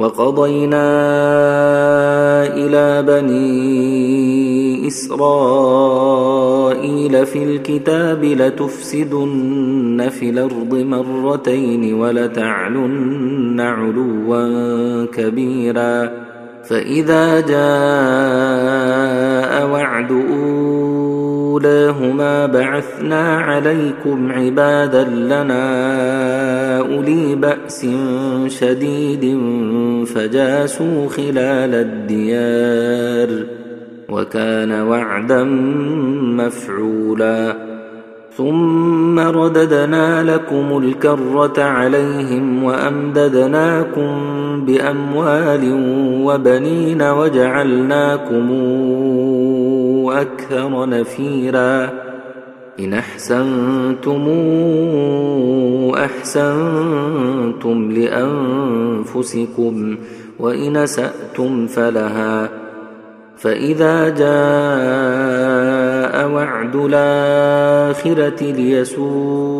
وقضينا إلى بني إسرائيل في الكتاب لتفسدن في الأرض مرتين ولتعلن علوا كبيرا. فإذا جاء وعد أولاهما بعثنا عليكم عبادا لنا أولي بأس شديد فجاسوا خلال الديار وكان وعدا مفعولا ثم رددنا لكم الكرة عليهم وأمددناكم بأموال وبنين وجعلناكم أكثر نفيرا. إن أحسنتم أحسنتم لأنفسكم وإن سأتم فلها. فإذا جاء وعد الآخرة ليسوءوا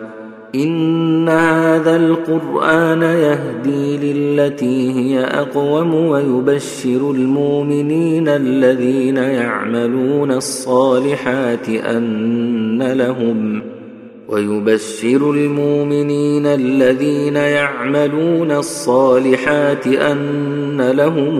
إن هذا القرآن يهدي للتي هي أقوم ويبشر المؤمنين الذين يعملون الصالحات أن لهم ويبشر المؤمنين الذين يعملون الصالحات أن لهم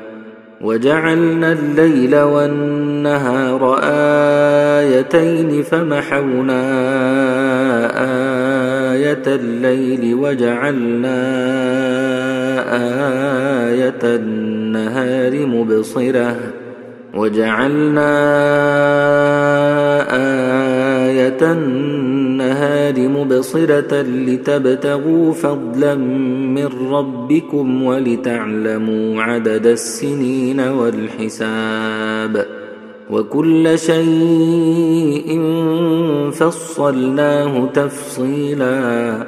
وجعلنا الليل والنهار آيتين فمحونا آية الليل وجعلنا آية النهار مبصرة وجعلنا آية النهار مبصرة لتبتغوا فضلا من ربكم ولتعلموا عدد السنين والحساب وكل شيء فصلناه تفصيلا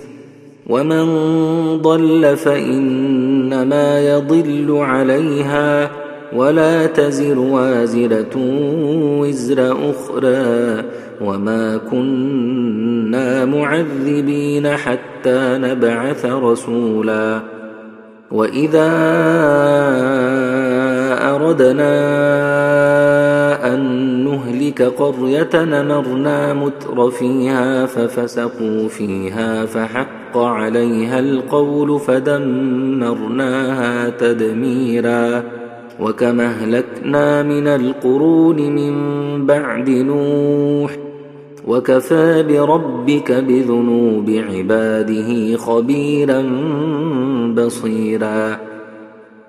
ومن ضل فإنما يضل عليها ولا تزر وازرة وزر أخرى وما كنا معذبين حتى نبعث رسولا وإذا أردنا أن نهلك قرية نمرنا متر فيها ففسقوا فيها فحق عليها القول فدمرناها تدميرا وكما أهلكنا من القرون من بعد نوح وكفى بربك بذنوب عباده خبيرا بصيرا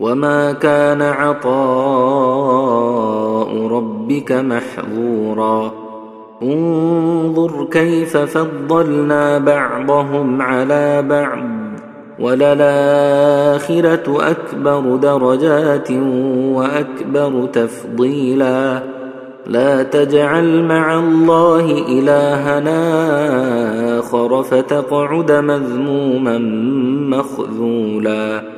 وما كان عطاء ربك محظورا انظر كيف فضلنا بعضهم على بعض وللاخره اكبر درجات واكبر تفضيلا لا تجعل مع الله الهنا اخر فتقعد مذموما مخذولا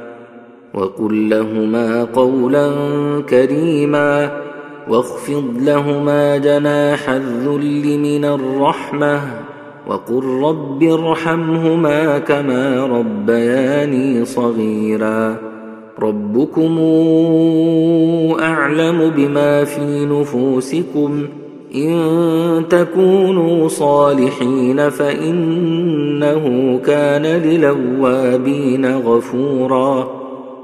وقل لهما قولا كريما واخفض لهما جناح الذل من الرحمة وقل رب ارحمهما كما ربياني صغيرا ربكم أعلم بما في نفوسكم إن تكونوا صالحين فإنه كان للوابين غفورا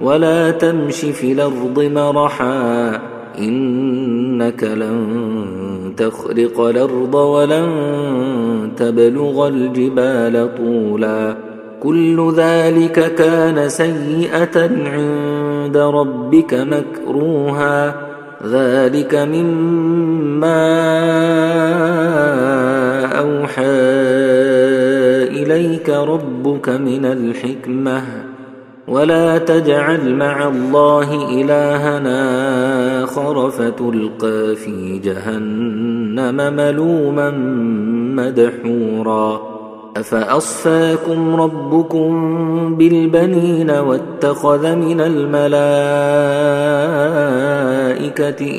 ولا تمش في الأرض مرحا إنك لن تخرق الأرض ولن تبلغ الجبال طولا. كل ذلك كان سيئة عند ربك مكروها. ذلك مما أوحى إليك ربك من الحكمة. ولا تجعل مع الله إلهنا آخر فتلقى في جهنم ملوما مدحورا. أفأصفاكم ربكم بالبنين واتخذ من الملائكة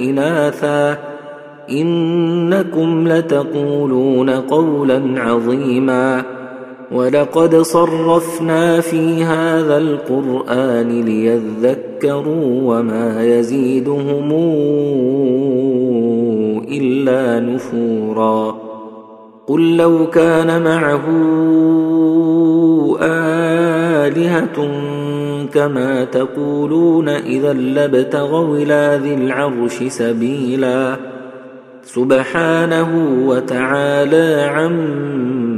إناثا إنكم لتقولون قولا عظيما. ولقد صرفنا في هذا القرآن ليذكروا وما يزيدهم إلا نفوراً. قل لو كان معه آلهة كما تقولون إذا لابتغوا إلى ذي العرش سبيلا. سبحانه وتعالى عما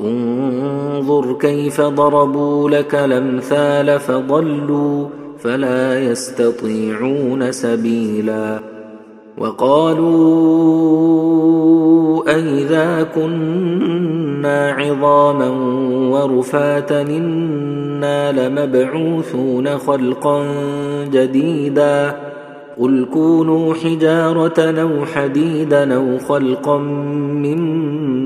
انظر كيف ضربوا لك الأمثال فضلوا فلا يستطيعون سبيلا وقالوا أئذا كنا عظاما ورفاتا إنا لمبعوثون خلقا جديدا قل كونوا حجارة أو حديدا أو خلقا مما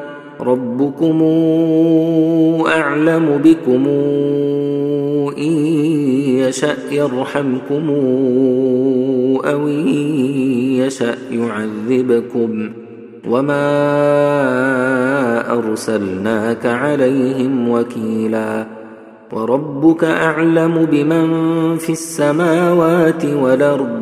ربكم أعلم بكم إن يشأ يرحمكم أو إن يشأ يعذبكم ۖ وما أرسلناك عليهم وكيلا وربك أعلم بمن في السماوات والأرض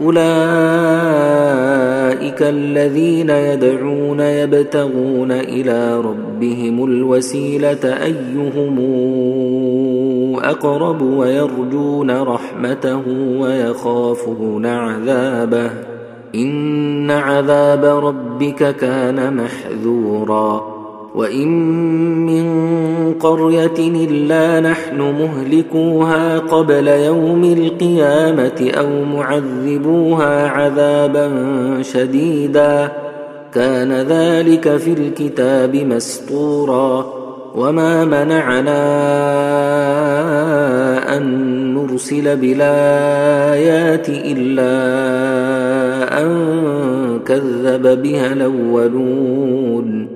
أولئك الذين يدعون يبتغون إلى ربهم الوسيلة أيهم أقرب ويرجون رحمته ويخافون عذابه. إن عذاب ربك كان محذورا. وان من قريه الا نحن مهلكوها قبل يوم القيامه أو معذبوها عذابا شديدا كان ذلك في الكتاب مسطورا وما منعنا ان نرسل بالايات الا ان كذب بها الاولون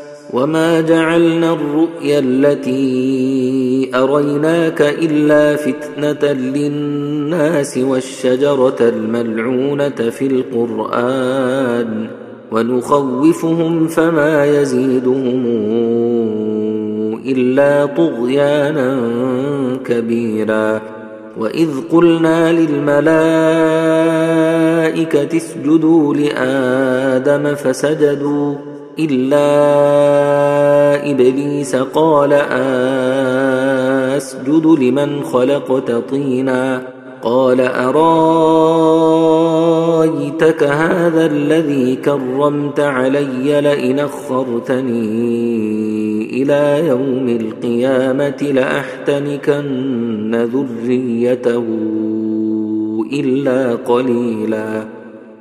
وما جعلنا الرؤيا التي اريناك الا فتنه للناس والشجره الملعونه في القران ونخوفهم فما يزيدهم الا طغيانا كبيرا واذ قلنا للملائكه اسجدوا لادم فسجدوا إلا إبليس قال أسجد لمن خلقت طينا قال أرأيتك هذا الذي كرمت علي لئن أخرتني إلى يوم القيامة لأحتنكن ذريته إلا قليلا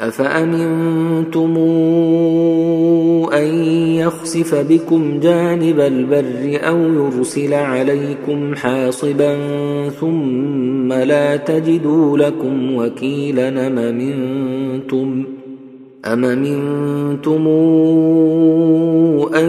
أفأمنتم أن يخسف بكم جانب البر أو يرسل عليكم حاصبا ثم لا تجدوا لكم وكيلا أم منتم أم منتم أن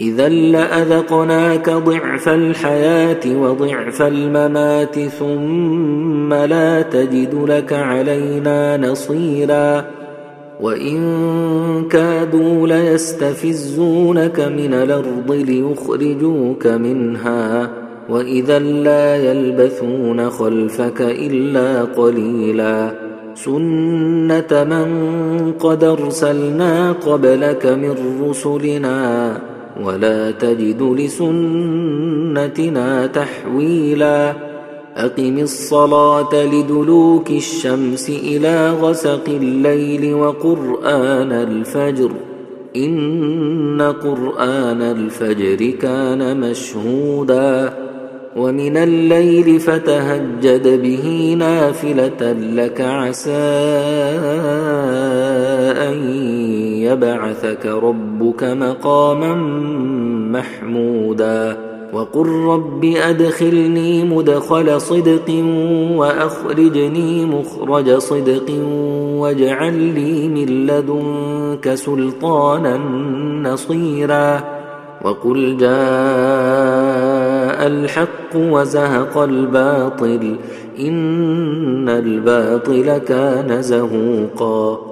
إذا لأذقناك ضعف الحياة وضعف الممات ثم لا تجد لك علينا نصيرا وإن كادوا ليستفزونك من الأرض ليخرجوك منها وإذا لا يلبثون خلفك إلا قليلا سنة من قد أرسلنا قبلك من رسلنا ولا تجد لسنتنا تحويلا. أقم الصلاة لدلوك الشمس إلى غسق الليل وقرآن الفجر. إن قرآن الفجر كان مشهودا. ومن الليل فتهجد به نافلة لك عسى أن يبعثك ربك مقاما محمودا وقل رب أدخلني مدخل صدق وأخرجني مخرج صدق واجعل لي من لدنك سلطانا نصيرا وقل جاء الحق وزهق الباطل إن الباطل كان زهوقا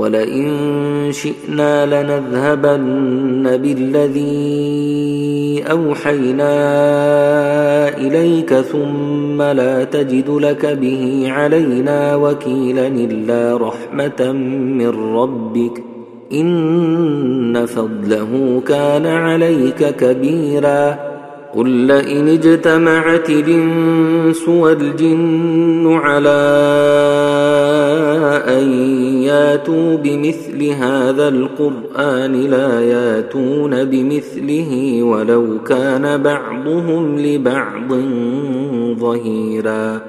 ولئن شئنا لنذهبن بالذي أوحينا إليك ثم لا تجد لك به علينا وكيلا إلا رحمة من ربك إن فضله كان عليك كبيرا قل لئن اجتمعت الإنس والجن على أن ياتوا بمثل هذا القرآن لا ياتون بمثله ولو كان بعضهم لبعض ظهيرا.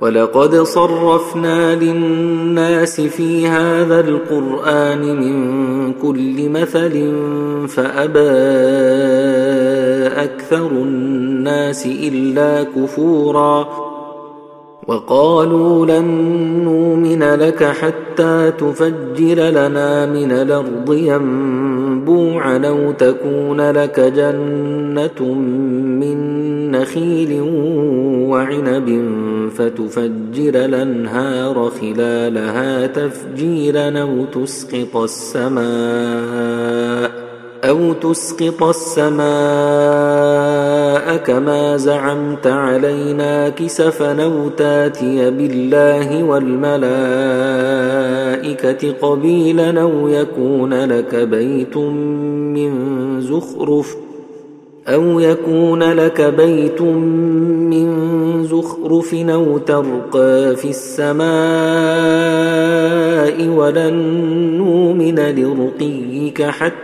ولقد صرفنا للناس في هذا القرآن من كل مثل فأبى أكثر الناس إلا كفورا. وقالوا لن نؤمن لك حتى تفجر لنا من الأرض ينبوعا أو تكون لك جنة من نخيل وعنب فتفجر الأنهار خلالها تفجيرا أو تسقط السماء أو تسقط السماء كما زعمت علينا كسفا أو تاتي بالله والملائكة قبيلا أو يكون لك بيت من زخرف أو يكون لك بيت من زخرف أو ترقى في السماء ولن نؤمن لرقيك حتى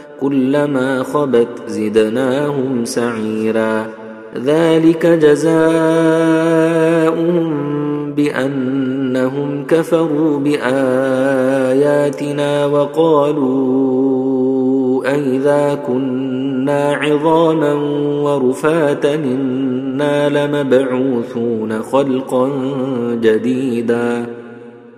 كلما خبت زدناهم سعيرا. ذلك جزاؤهم بأنهم كفروا بآياتنا وقالوا أئذا كنا عظاما ورفاتا إنا لمبعوثون خلقا جديدا.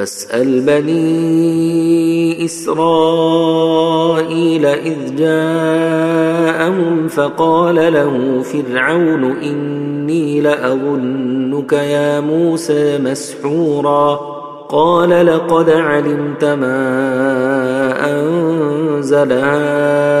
فاسأل بني إسرائيل إذ جاءهم فقال له فرعون إني لأظنك يا موسى مسحورا قال لقد علمت ما أنزل هؤلاء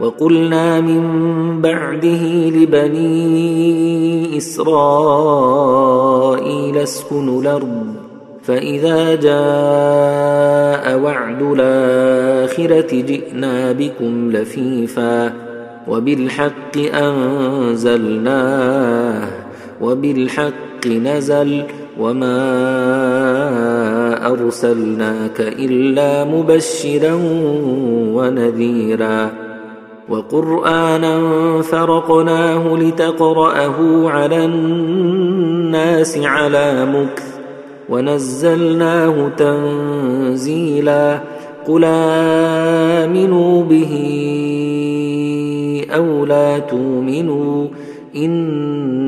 وقلنا من بعده لبني إسرائيل اسكنوا الأرض فإذا جاء وعد الآخرة جئنا بكم لفيفا وبالحق أنزلناه وبالحق نزل وما أرسلناك إلا مبشرا ونذيرا. وقرآنا فرقناه لتقرأه على الناس على مكث ونزلناه تنزيلا قل آمنوا به أو لا تؤمنوا